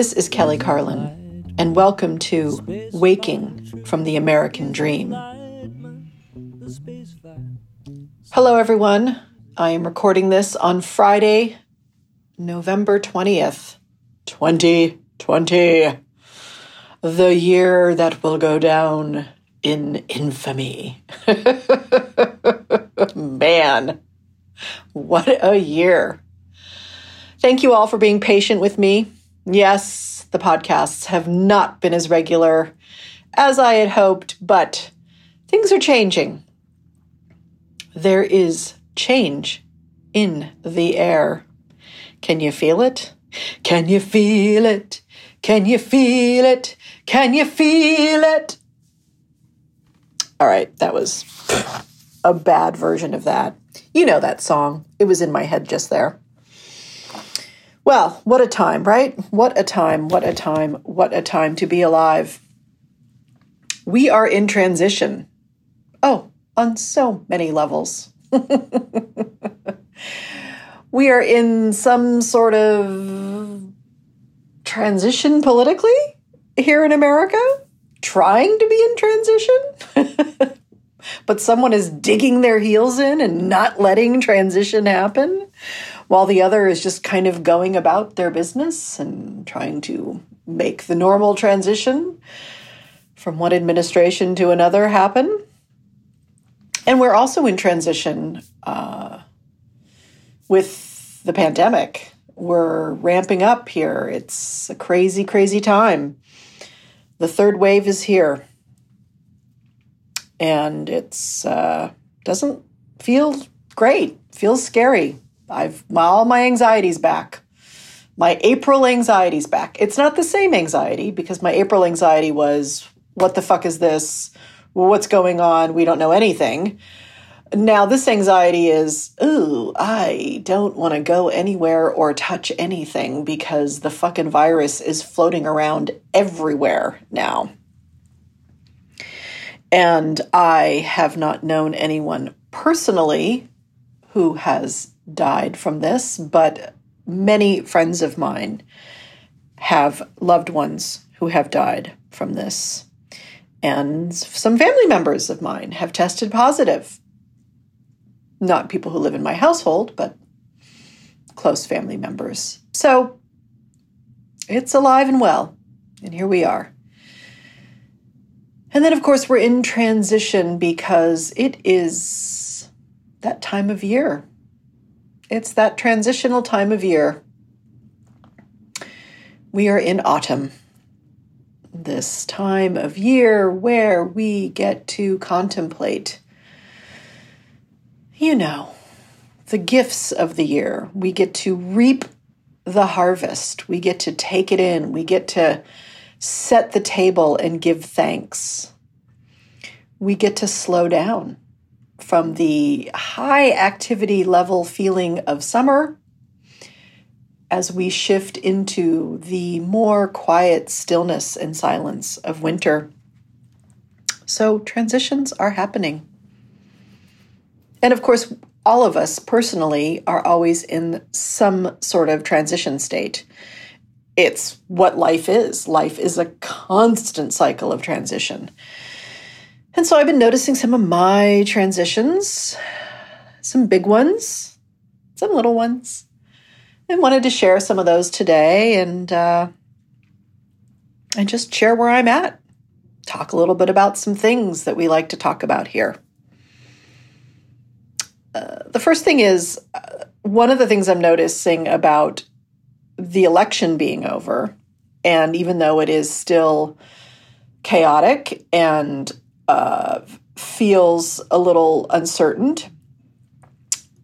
This is Kelly Carlin, and welcome to Waking from the American Dream. Hello, everyone. I am recording this on Friday, November 20th, 2020, the year that will go down in infamy. Man, what a year. Thank you all for being patient with me. Yes, the podcasts have not been as regular as I had hoped, but things are changing. There is change in the air. Can you feel it? Can you feel it? Can you feel it? Can you feel it? All right, that was a bad version of that. You know that song. It was in my head just there. Well, what a time, right? What a time, what a time, what a time to be alive. We are in transition. Oh, on so many levels. we are in some sort of transition politically here in America, trying to be in transition. but someone is digging their heels in and not letting transition happen while the other is just kind of going about their business and trying to make the normal transition from one administration to another happen. And we're also in transition uh, with the pandemic. We're ramping up here. It's a crazy, crazy time. The third wave is here, and it's uh, doesn't feel great. Feels scary. I've all my anxieties back. My April anxieties back. It's not the same anxiety because my April anxiety was what the fuck is this? What's going on? We don't know anything. Now, this anxiety is, ooh, I don't want to go anywhere or touch anything because the fucking virus is floating around everywhere now. And I have not known anyone personally who has died from this, but many friends of mine have loved ones who have died from this. And some family members of mine have tested positive. Not people who live in my household, but close family members. So it's alive and well. And here we are. And then, of course, we're in transition because it is that time of year it's that transitional time of year. We are in autumn, this time of year where we get to contemplate, you know, the gifts of the year. We get to reap the harvest, we get to take it in, we get to set the table and give thanks. We get to slow down from the high activity level feeling of summer as we shift into the more quiet stillness and silence of winter. So, transitions are happening. And of course, all of us personally are always in some sort of transition state. It's what life is. Life is a constant cycle of transition. And so I've been noticing some of my transitions, some big ones, some little ones, and wanted to share some of those today and uh, and just share where I'm at. Talk a little bit about some things that we like to talk about here. Uh, the first thing is uh, one of the things I'm noticing about the election being over, and even though it is still chaotic and uh, feels a little uncertain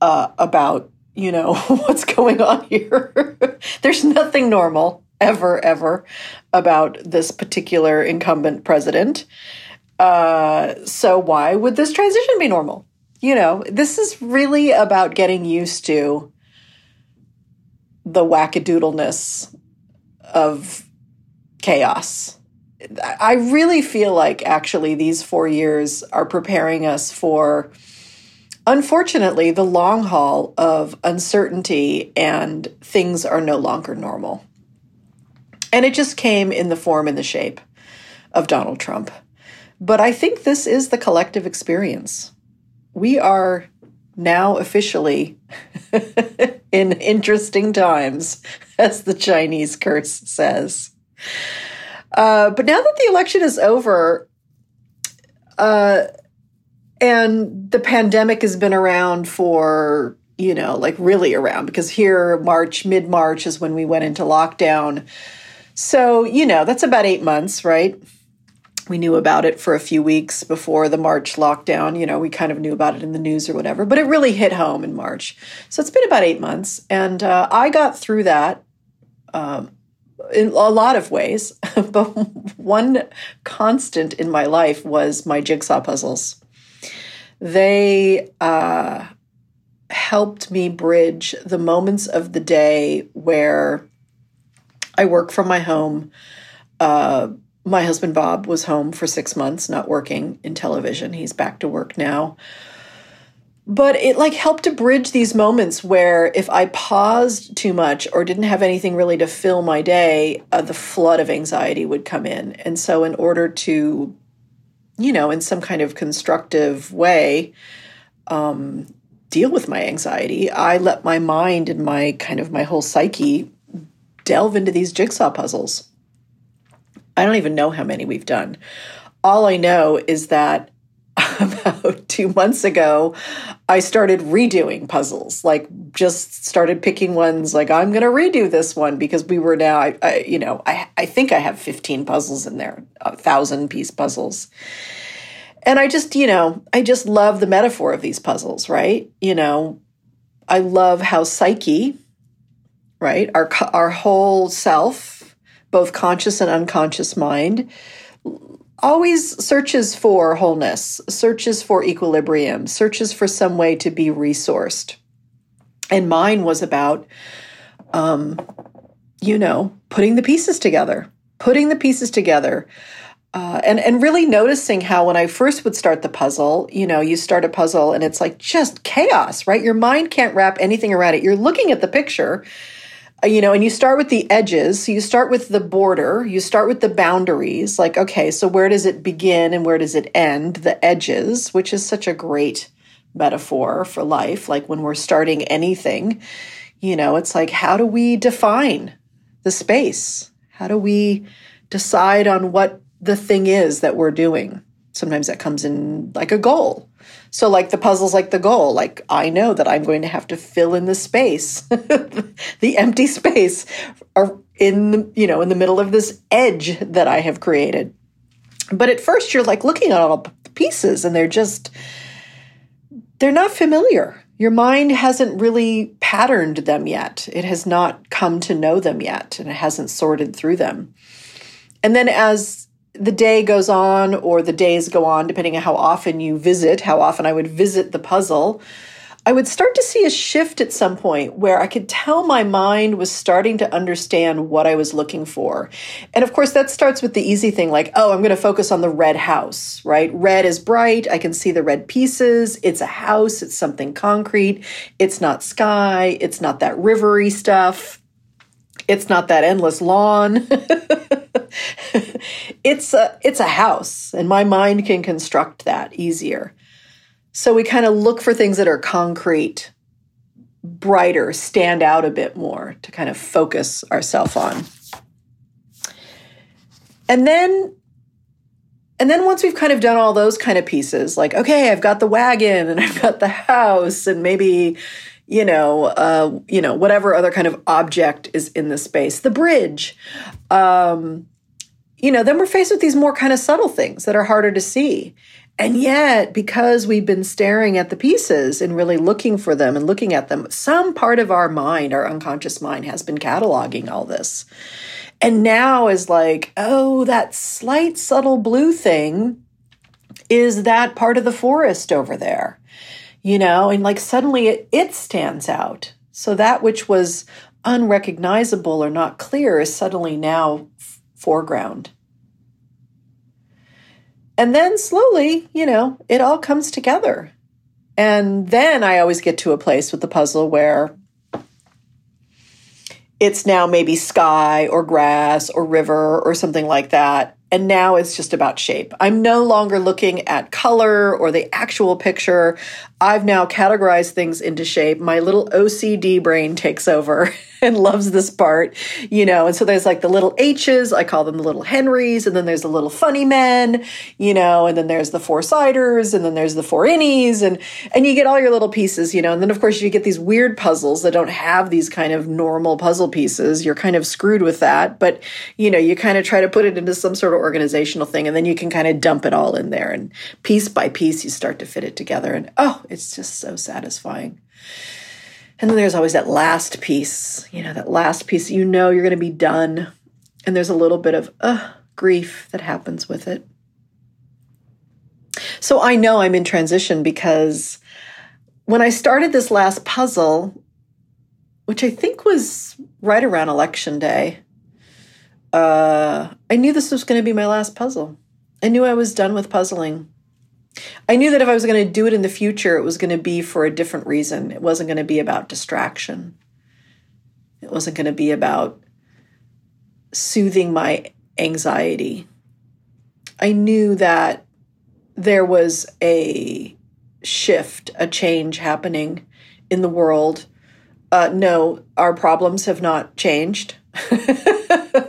uh, about you know what's going on here. There's nothing normal ever ever about this particular incumbent president. Uh, so why would this transition be normal? You know, this is really about getting used to the wackadoodleness of chaos I really feel like actually these four years are preparing us for, unfortunately, the long haul of uncertainty and things are no longer normal. And it just came in the form and the shape of Donald Trump. But I think this is the collective experience. We are now officially in interesting times, as the Chinese curse says. Uh, but now that the election is over, uh, and the pandemic has been around for, you know, like really around, because here, March, mid March is when we went into lockdown. So, you know, that's about eight months, right? we knew about it for a few weeks before the March lockdown. You know, we kind of knew about it in the news or whatever, but it really hit home in March. So it's been about eight months. And uh, I got through that um, in a lot of ways. but one constant in my life was my jigsaw puzzles. They uh, helped me bridge the moments of the day where I work from my home. Uh, my husband Bob was home for six months, not working in television. He's back to work now. But it like helped to bridge these moments where if I paused too much or didn't have anything really to fill my day, uh, the flood of anxiety would come in. And so, in order to, you know, in some kind of constructive way, um, deal with my anxiety, I let my mind and my kind of my whole psyche delve into these jigsaw puzzles I don't even know how many we've done. All I know is that about two months ago, I started redoing puzzles, like just started picking ones like I'm going to redo this one because we were now, I, I, you know, I, I think I have 15 puzzles in there, a thousand piece puzzles. And I just, you know, I just love the metaphor of these puzzles, right? You know, I love how psyche, right? Our, our whole self, both conscious and unconscious mind, always searches for wholeness, searches for equilibrium, searches for some way to be resourced. And mine was about, um, you know, putting the pieces together, putting the pieces together. Uh, and and really noticing how when I first would start the puzzle, you know, you start a puzzle and it's like just chaos, right? Your mind can't wrap anything around it. You're looking at the picture, Uh, you know, and you start with the edges. So you start with the border, you start with the boundaries. Like, okay, so where does it begin and where does it end? The edges, which is such a great metaphor for life. Like when we're starting anything, you know, it's like, how do we define the space? How do we decide on what the thing is that we're doing? Sometimes that comes in like a goal. So, like the puzzle's like the goal. Like, I know that I'm going to have to fill in the space, the empty space, or in the, you know in the middle of this edge that I have created. But at first, you're like looking at all the pieces, and they're just they're not familiar. Your mind hasn't really patterned them yet. It has not come to know them yet, and it hasn't sorted through them. And then as the day goes on or the days go on, depending on how often you visit, how often I would visit the puzzle, I would start to see a shift at some point where I could tell my mind was starting to understand what I was looking for. And of course, that starts with the easy thing like, oh, I'm going to focus on the red house, right? Red is bright. I can see the red pieces. It's a house. It's something concrete. It's not sky. It's not that rivery stuff. It's not that endless lawn. it's a it's a house and my mind can construct that easier so we kind of look for things that are concrete brighter stand out a bit more to kind of focus ourselves on and then and then once we've kind of done all those kind of pieces like okay i've got the wagon and i've got the house and maybe you know uh, you know whatever other kind of object is in the space the bridge um, you know, then we're faced with these more kind of subtle things that are harder to see. And yet, because we've been staring at the pieces and really looking for them and looking at them, some part of our mind, our unconscious mind, has been cataloging all this. And now is like, oh, that slight subtle blue thing is that part of the forest over there, you know, and like suddenly it, it stands out. So that which was unrecognizable or not clear is suddenly now foreground. And then slowly, you know, it all comes together. And then I always get to a place with the puzzle where it's now maybe sky or grass or river or something like that. And now it's just about shape. I'm no longer looking at color or the actual picture. I've now categorized things into shape. My little OCD brain takes over and loves this part, you know. And so there's like the little H's, I call them the little Henrys, and then there's the little funny men, you know, and then there's the four siders, and then there's the four innies, and and you get all your little pieces, you know. And then of course you get these weird puzzles that don't have these kind of normal puzzle pieces. You're kind of screwed with that, but you know, you kind of try to put it into some sort of organizational thing, and then you can kind of dump it all in there, and piece by piece you start to fit it together, and oh, it's just so satisfying. And then there's always that last piece, you know, that last piece, you know, you're going to be done. And there's a little bit of uh, grief that happens with it. So I know I'm in transition because when I started this last puzzle, which I think was right around election day, uh, I knew this was going to be my last puzzle. I knew I was done with puzzling. I knew that if I was going to do it in the future, it was going to be for a different reason. It wasn't going to be about distraction. It wasn't going to be about soothing my anxiety. I knew that there was a shift, a change happening in the world. Uh, no, our problems have not changed,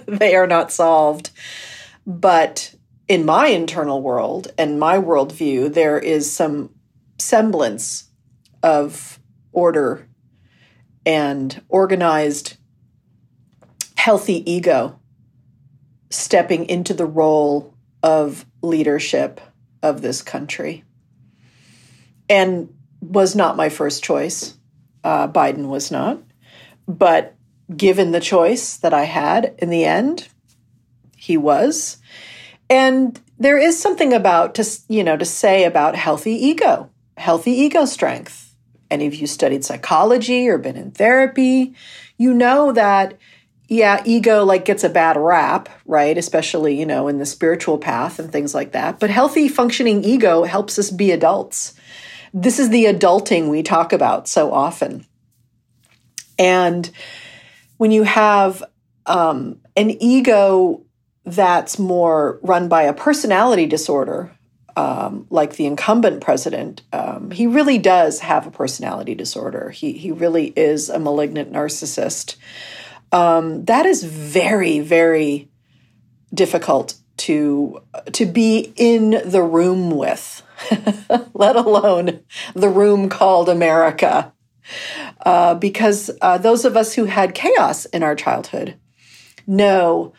they are not solved. But in my internal world and my worldview, there is some semblance of order and organized, healthy ego stepping into the role of leadership of this country. And was not my first choice. Uh, Biden was not. But given the choice that I had in the end, he was. And there is something about to you know to say about healthy ego, healthy ego strength. Any of you studied psychology or been in therapy, you know that yeah, ego like gets a bad rap, right? Especially, you know, in the spiritual path and things like that. But healthy functioning ego helps us be adults. This is the adulting we talk about so often. And when you have um, an ego that's more run by a personality disorder, um, like the incumbent president, um, he really does have a personality disorder. He he really is a malignant narcissist. Um, that is very very difficult to to be in the room with, let alone the room called America. Uh, because uh, those of us who had chaos in our childhood know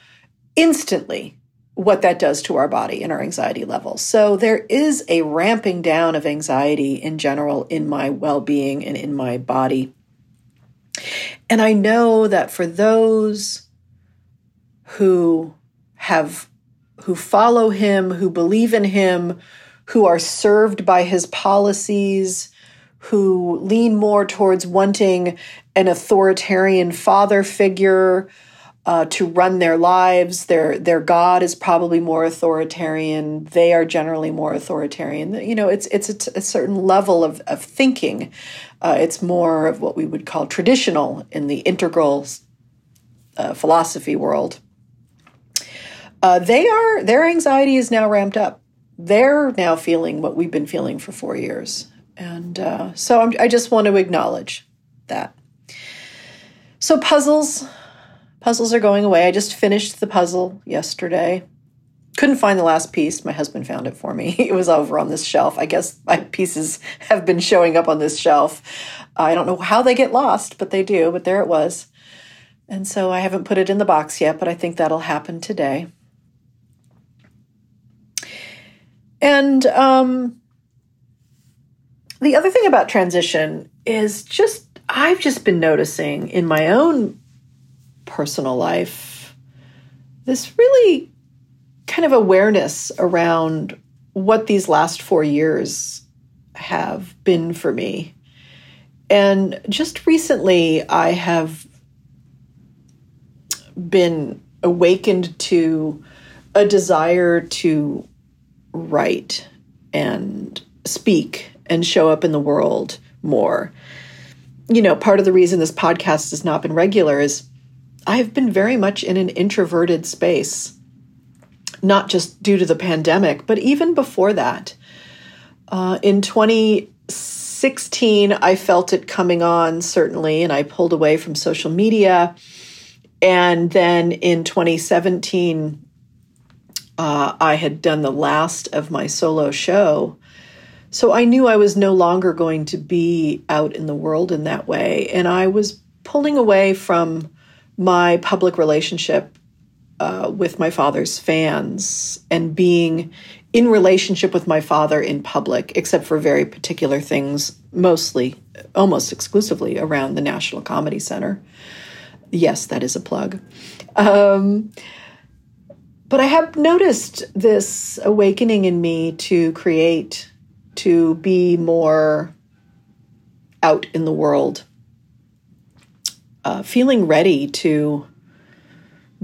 instantly what that does to our body and our anxiety levels. So there is a ramping down of anxiety in general in my well being and in my body. And I know that for those who have, who follow him, who believe in him, who are served by his policies, who lean more towards wanting an authoritarian father figure, uh, to run their lives. Their their God is probably more authoritarian. They are generally more authoritarian. You know, it's it's a, certain level of of thinking. Uh, it's more of what we would call traditional in the integral uh, philosophy world. Uh, they are their anxiety is now ramped up. They're now feeling what we've been feeling for four years, and uh, so I'm, I just want to acknowledge that. So puzzles Puzzles are going away. I just finished the puzzle yesterday. Couldn't find the last piece. My husband found it for me. It was over on this shelf. I guess my pieces have been showing up on this shelf. I don't know how they get lost, but they do. But there it was. And so I haven't put it in the box yet, but I think that'll happen today. And um, the other thing about transition is just, I've just been noticing in my own personal life, this really kind of awareness around what these last four years have been for me. And just recently, I have been awakened to a desire to write and speak and show up in the world more. You know, part of the reason this podcast has not been regular is I have been very much in an introverted space, not just due to the pandemic, but even before that. Uh, in 2016, I felt it coming on, certainly, and I pulled away from social media. And then in 2017, uh, I had done the last of my solo show. So I knew I was no longer going to be out in the world in that way. And I was pulling away from my public relationship uh, with my father's fans and being in relationship with my father in public, except for very particular things, mostly, almost exclusively around the National Comedy Center. Yes, that is a plug. Um, but I have noticed this awakening in me to create, to be more out in the world, uh, feeling ready to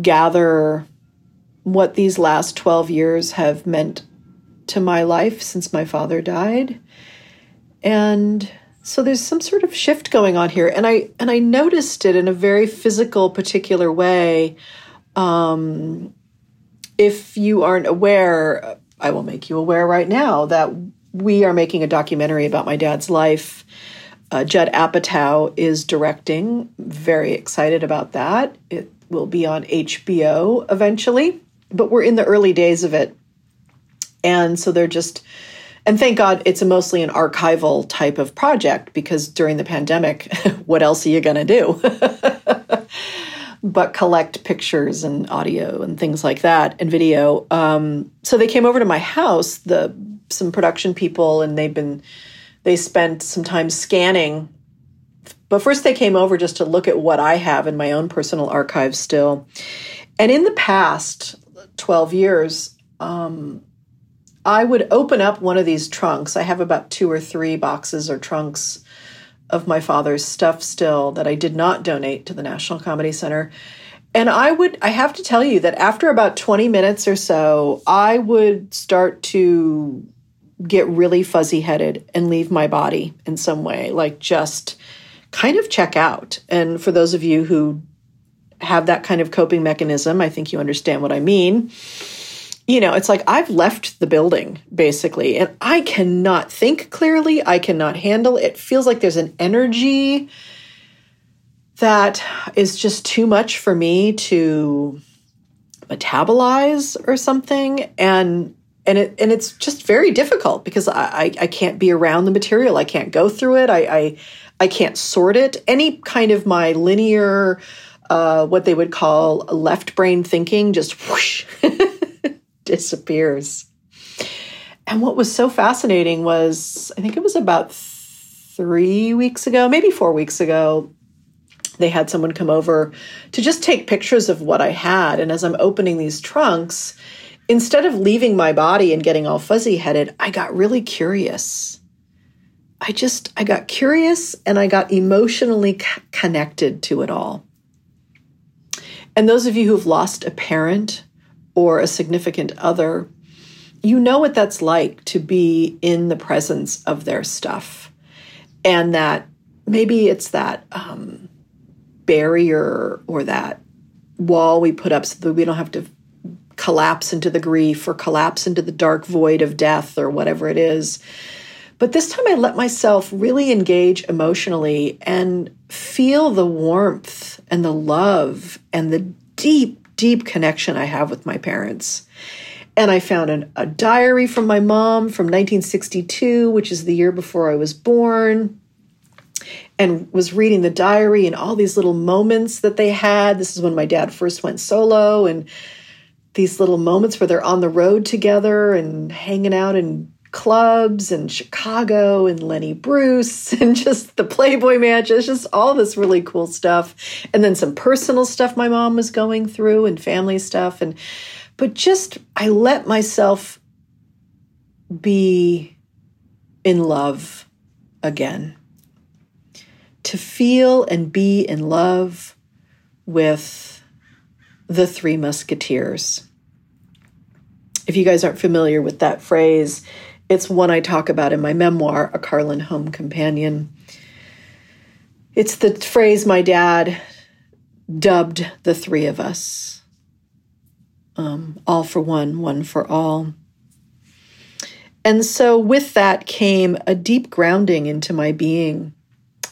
gather what these last 12 years have meant to my life since my father died. And so there's some sort of shift going on here and I and I noticed it in a very physical particular way. Um, if you aren't aware, I will make you aware right now that we are making a documentary about my dad's life. Uh, Judd Apatow is directing. Very excited about that. It will be on HBO eventually, but we're in the early days of it. And so they're just, and thank God it's mostly an archival type of project because during the pandemic, what else are you going to do? but collect pictures and audio and things like that and video. Um, so they came over to my house, the some production people, and they've been they spent some time scanning. But first, they came over just to look at what I have in my own personal archive still. And in the past 12 years, um, I would open up one of these trunks. I have about two or three boxes or trunks of my father's stuff still that I did not donate to the National Comedy Center. And I would, I have to tell you that after about 20 minutes or so, I would start to get really fuzzy headed and leave my body in some way, like just kind of check out. And for those of you who have that kind of coping mechanism, I think you understand what I mean you know, it's like I've left the building basically, and I cannot think clearly. I cannot handle it. Feels like there's an energy that is just too much for me to metabolize or something. And and it and it's just very difficult because I, I can't be around the material. I can't go through it. I I, I can't sort it. Any kind of my linear uh, what they would call left brain thinking just whoosh disappears. And what was so fascinating was, I think it was about three weeks ago, maybe four weeks ago, they had someone come over to just take pictures of what I had. And as I'm opening these trunks, instead of leaving my body and getting all fuzzy headed, I got really curious. I just, I got curious and I got emotionally c- connected to it all. And those of you who've lost a parent or a significant other, you know what that's like to be in the presence of their stuff. And that maybe it's that um, barrier or that wall we put up so that we don't have to collapse into the grief or collapse into the dark void of death or whatever it is. But this time I let myself really engage emotionally and feel the warmth and the love and the deep deep connection I have with my parents. And I found an, a diary from my mom from 1962, which is the year before I was born, and was reading the diary and all these little moments that they had. This is when my dad first went solo, and these little moments where they're on the road together and hanging out in clubs and Chicago and Lenny Bruce and just the Playboy matches, just all this really cool stuff. And then some personal stuff my mom was going through and family stuff. And, but just, I let myself be in love again. To feel and be in love with the Three Musketeers. If you guys aren't familiar with that phrase, it's one I talk about in my memoir, A Carlin Home Companion. It's the phrase my dad dubbed the three of us um, all for one, one for all. And so, with that came a deep grounding into my being,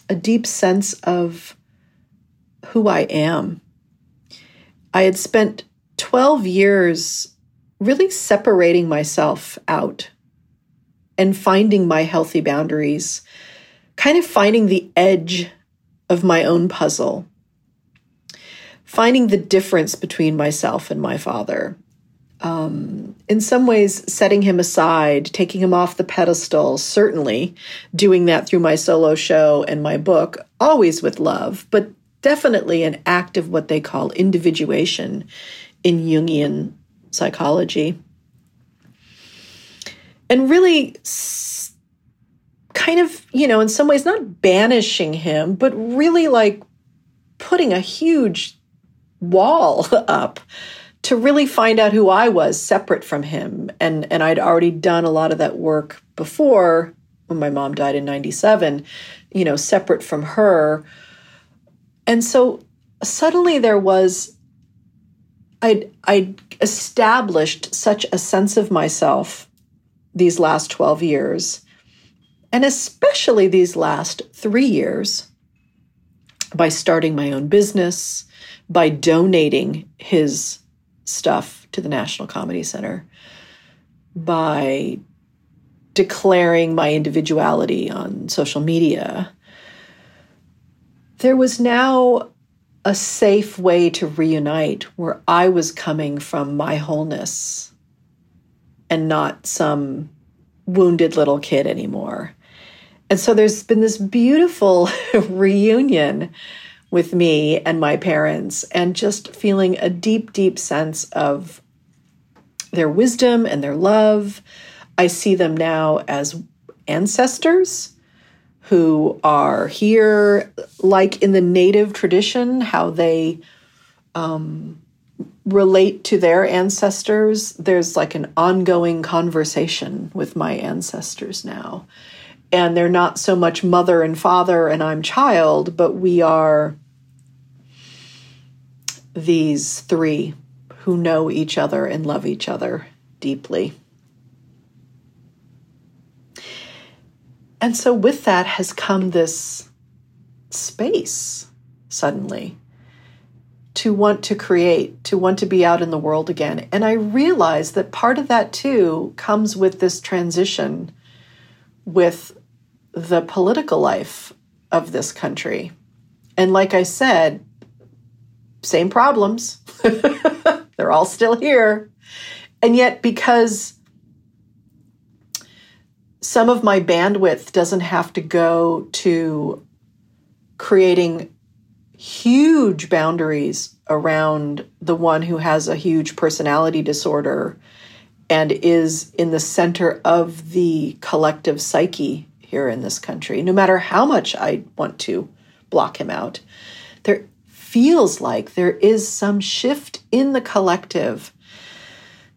a deep sense of who I am. I had spent 12 years really separating myself out and finding my healthy boundaries, kind of finding the edge of my own puzzle finding the difference between myself and my father. Um, in some ways, setting him aside, taking him off the pedestal, certainly doing that through my solo show and my book, always with love, but definitely an act of what they call individuation in Jungian psychology. And really, kind of, you know, in some ways, not banishing him, but really like putting a huge wall up to really find out who I was separate from him. And and I'd already done a lot of that work before when my mom died in 97, you know, separate from her. And so suddenly there was I'd I'd established such a sense of myself these last 12 years, and especially these last 3 years by starting my own business, by donating his stuff to the National Comedy Center, by declaring my individuality on social media. There was now a safe way to reunite where I was coming from my wholeness and not some wounded little kid anymore. And so there's been this beautiful reunion with me and my parents, and just feeling a deep, deep sense of their wisdom and their love. I see them now as ancestors who are here, like in the native tradition, how they um, relate to their ancestors. There's like an ongoing conversation with my ancestors now and they're not so much mother and father and I'm child, but we are these three who know each other and love each other deeply. And so, with that has come this space suddenly to want to create, to want to be out in the world again. And I realize that part of that too comes with this transition with the political life of this country. And like I said, same problems. They're all still here. And yet, because some of my bandwidth doesn't have to go to creating huge boundaries around the one who has a huge personality disorder and is in the center of the collective psyche here in this country, no matter how much I want to block him out. There feels like there is some shift in the collective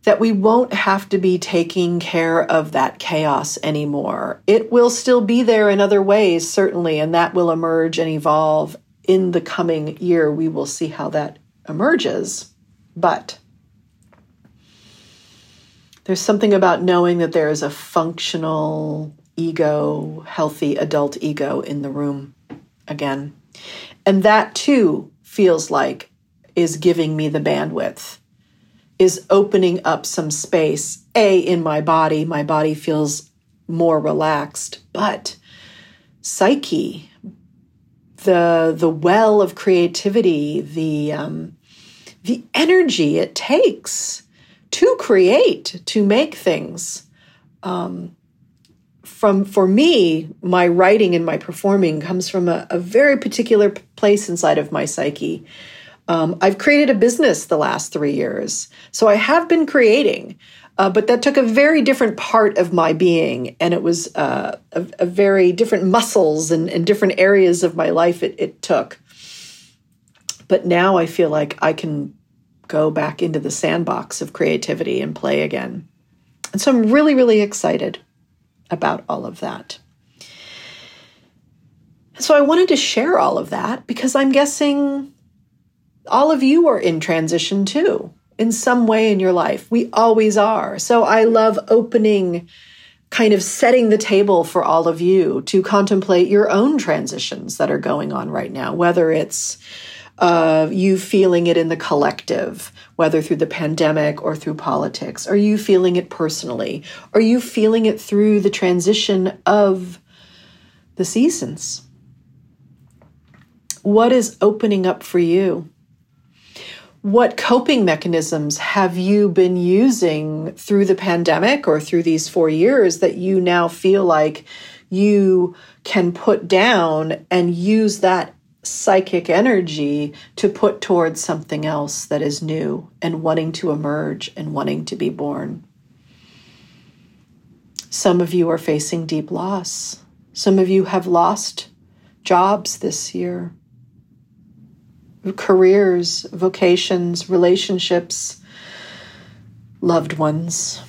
that we won't have to be taking care of that chaos anymore. It will still be there in other ways, certainly, and that will emerge and evolve in the coming year. We will see how that emerges. But there's something about knowing that there is a functional ego, healthy adult ego in the room again. And that too feels like is giving me the bandwidth, is opening up some space. A, in my body, my body feels more relaxed, but psyche, the the well of creativity, the um, the energy it takes to create, to make things, um, from for me my writing and my performing comes from a, a very particular place inside of my psyche um, i've created a business the last three years. So i have been creating uh, but that took a very different part of my being. And it was uh, a, a, very different muscles and, and different areas of my life it, it took. But now i feel like i can go back into the sandbox of creativity and play again. And so i'm really really excited about all of that. So I wanted to share all of that because I'm guessing all of you are in transition too, in some way in your life. We always are. So I love opening, kind of setting the table for all of you to contemplate your own transitions that are going on right now, whether it's uh, you feeling it in the collective, whether through the pandemic or through politics? Are you feeling it personally? Are you feeling it through the transition of the seasons? What is opening up for you? What coping mechanisms have you been using through the pandemic or through these four years that you now feel like you can put down and use that psychic energy to put towards something else that is new and wanting to emerge and wanting to be born? Some of you are facing deep loss. Some of you have lost jobs this year careers, vocations, relationships, loved ones.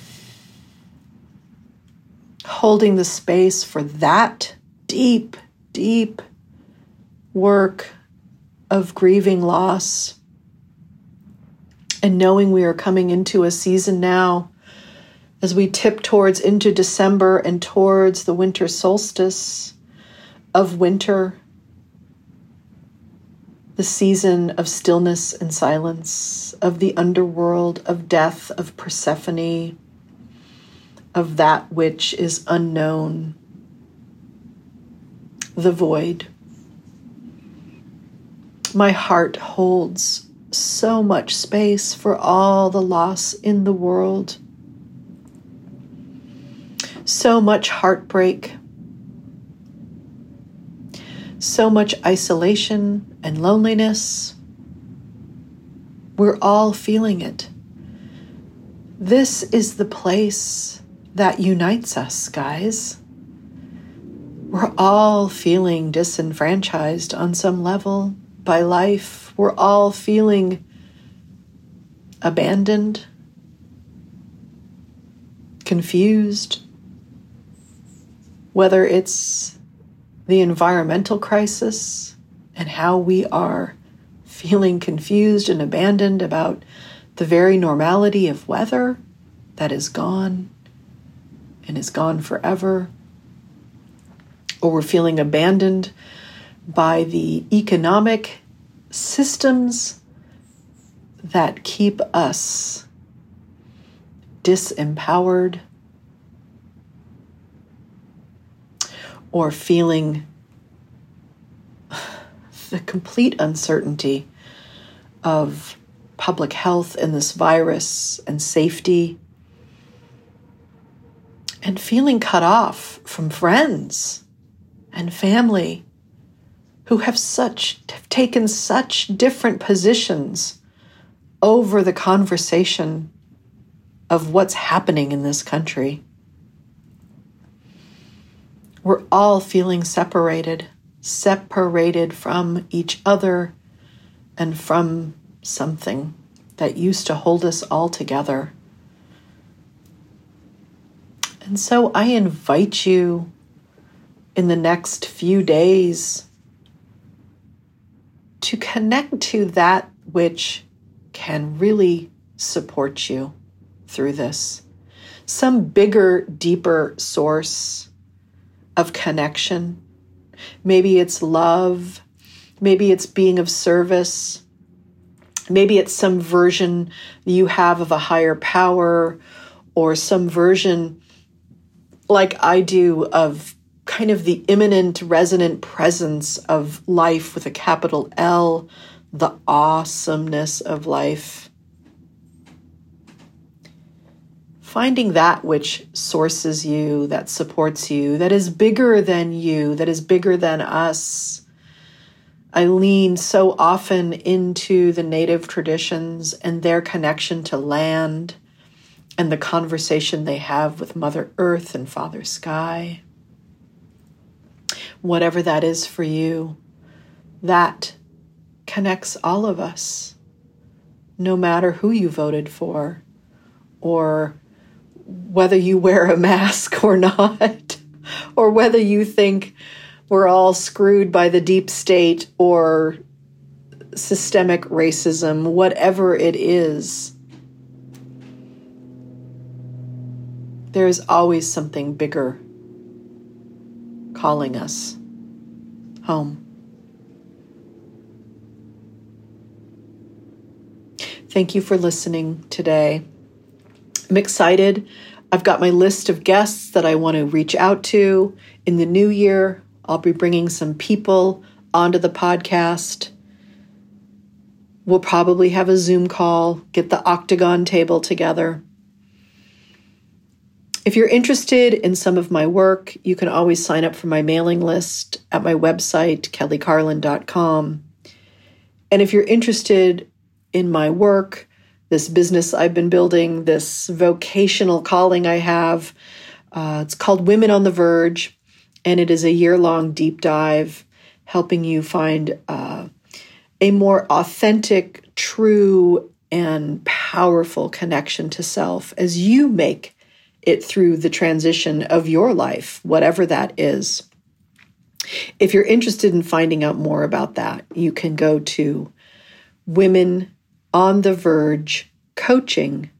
Holding the space for that deep, deep work of grieving loss and knowing we are coming into a season now as we tip towards into December and towards the winter solstice of winter the season of stillness and silence, of the underworld, of death, of Persephone, of that which is unknown, the void. My heart holds so much space for all the loss in the world, so much heartbreak so much isolation and loneliness. We're all feeling it. This is the place that unites us, guys. We're all feeling disenfranchised on some level by life. We're all feeling abandoned, confused, whether it's the environmental crisis and how we are feeling confused and abandoned about the very normality of weather that is gone and is gone forever. Or we're feeling abandoned by the economic systems that keep us disempowered or feeling the complete uncertainty of public health and this virus and safety, and feeling cut off from friends and family who have such have taken such different positions over the conversation of what's happening in this country. We're all feeling separated, separated from each other and from something that used to hold us all together. And so I invite you in the next few days to connect to that which can really support you through this. Some bigger, deeper source of connection. Maybe it's love. Maybe it's being of service. Maybe it's some version you have of a higher power or some version like I do of kind of the imminent resonant presence of life with a capital L, the awesomeness of life. Finding that which sources you, that supports you, that is bigger than you, that is bigger than us. I lean so often into the native traditions and their connection to land and the conversation they have with Mother Earth and Father Sky. Whatever that is for you, that connects all of us, no matter who you voted for or whether you wear a mask or not, or whether you think we're all screwed by the deep state or systemic racism, whatever it is, there is always something bigger calling us home. Thank you for listening today. I'm excited. I've got my list of guests that I want to reach out to in the new year. I'll be bringing some people onto the podcast. We'll probably have a Zoom call, get the octagon table together. If you're interested in some of my work, you can always sign up for my mailing list at my website, kellycarlin.com. And if you're interested in my work, this business I've been building, this vocational calling I have, uh, it's called Women on the Verge, and it is a year long deep dive helping you find uh, a more authentic, true, and powerful connection to self as you make it through the transition of your life, whatever that is. If you're interested in finding out more about that, you can go to Women on the Verge coaching.com.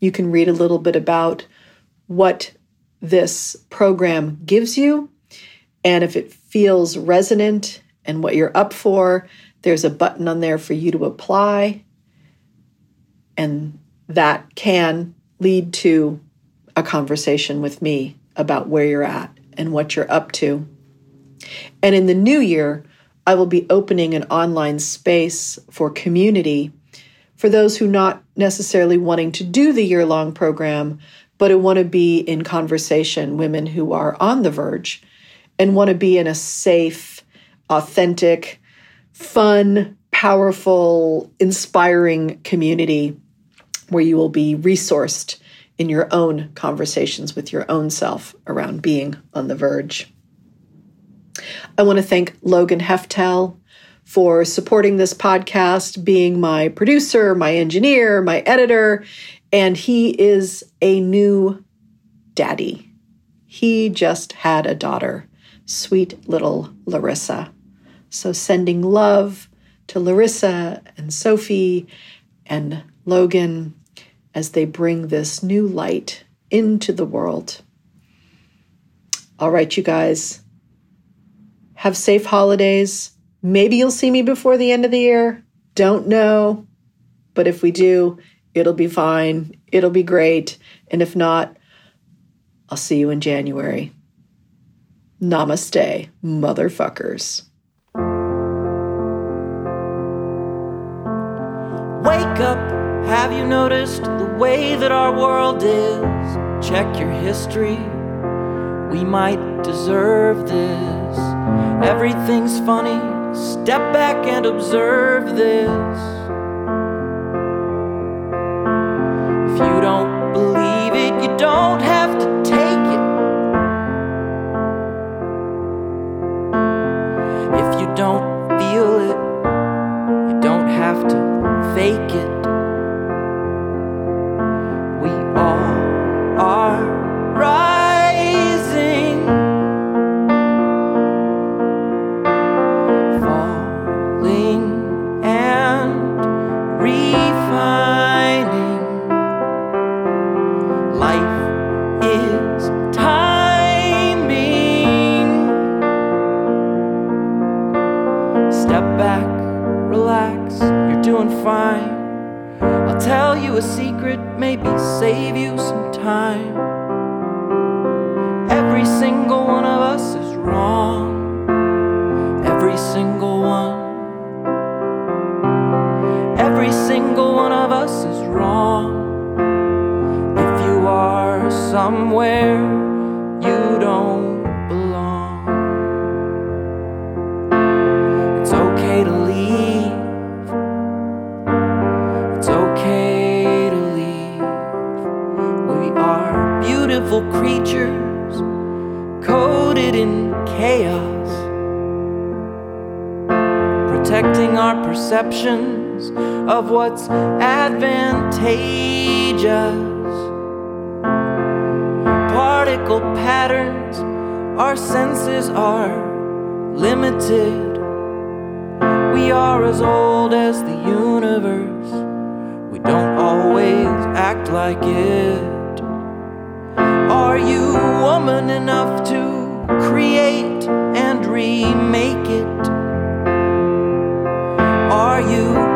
You can read a little bit about what this program gives you. And if it feels resonant and what you're up for, there's a button on there for you to apply. And that can lead to a conversation with me about where you're at and what you're up to. And in the new year, I will be opening an online space for community for those who not necessarily wanting to do the year long program, but who want to be in conversation, women who are on the verge and want to be in a safe, authentic, fun, powerful, inspiring community where you will be resourced in your own conversations with your own self around being on the verge. I want to thank Logan Heftel for supporting this podcast, being my producer, my engineer, my editor, and he is a new daddy. He just had a daughter, sweet little Larissa. So, sending love to Larissa and Sophie and Logan as they bring this new light into the world. All right, you guys, have safe holidays. Maybe you'll see me before the end of the year. Don't know. But if we do, it'll be fine. It'll be great. And if not, I'll see you in January. Namaste, motherfuckers. Wake up, have you noticed the way that our world is? Check your history, we might deserve this. Everything's funny, step back and observe this. If you don't it. Are you woman enough to create and remake it? Are you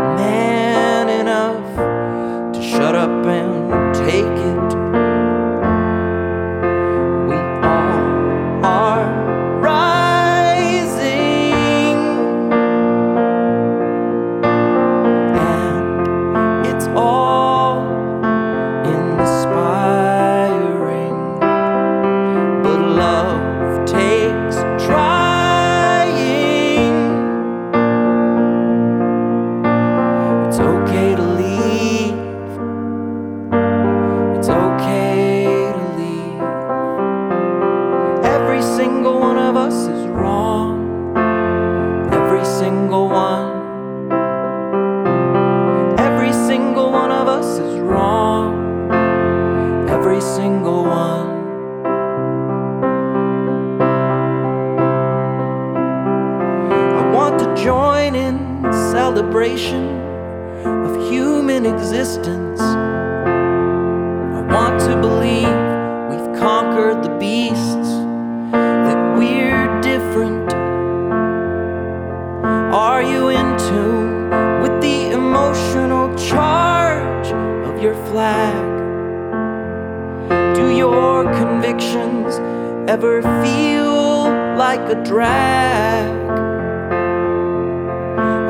to believe we've conquered the beasts, that we're different. Are you in tune with the emotional charge of your flag? Do your convictions ever feel like a drag?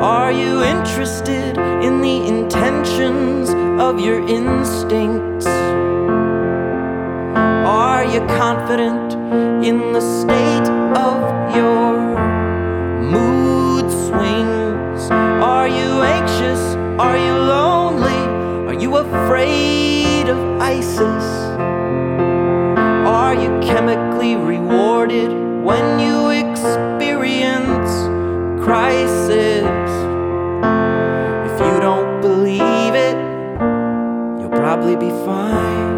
Are you interested in the intentions of your instincts? Are you confident in the state of your mood swings? Are you anxious? Are you lonely? Are you afraid of ISIS? Are you chemically rewarded when you experience crisis? If you don't believe it, you'll probably be fine.